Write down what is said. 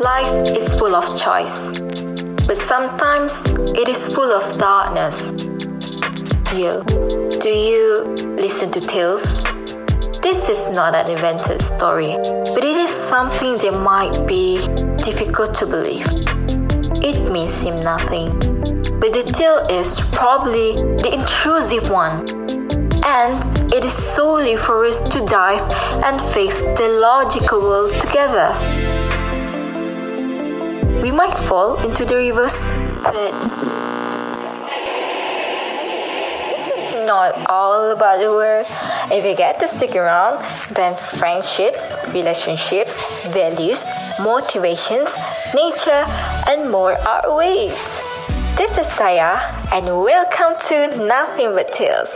Life is full of choice, but sometimes it is full of darkness. You, do you listen to tales? This is not an invented story, but it is something that might be difficult to believe. It may seem nothing, but the tale is probably the intrusive one. And it is solely for us to dive and face the logical world together. We might fall into the rivers, but this is not all about the world. If you get to stick around, then friendships, relationships, values, motivations, nature, and more are awaits. This is Taya, and welcome to Nothing But Tales.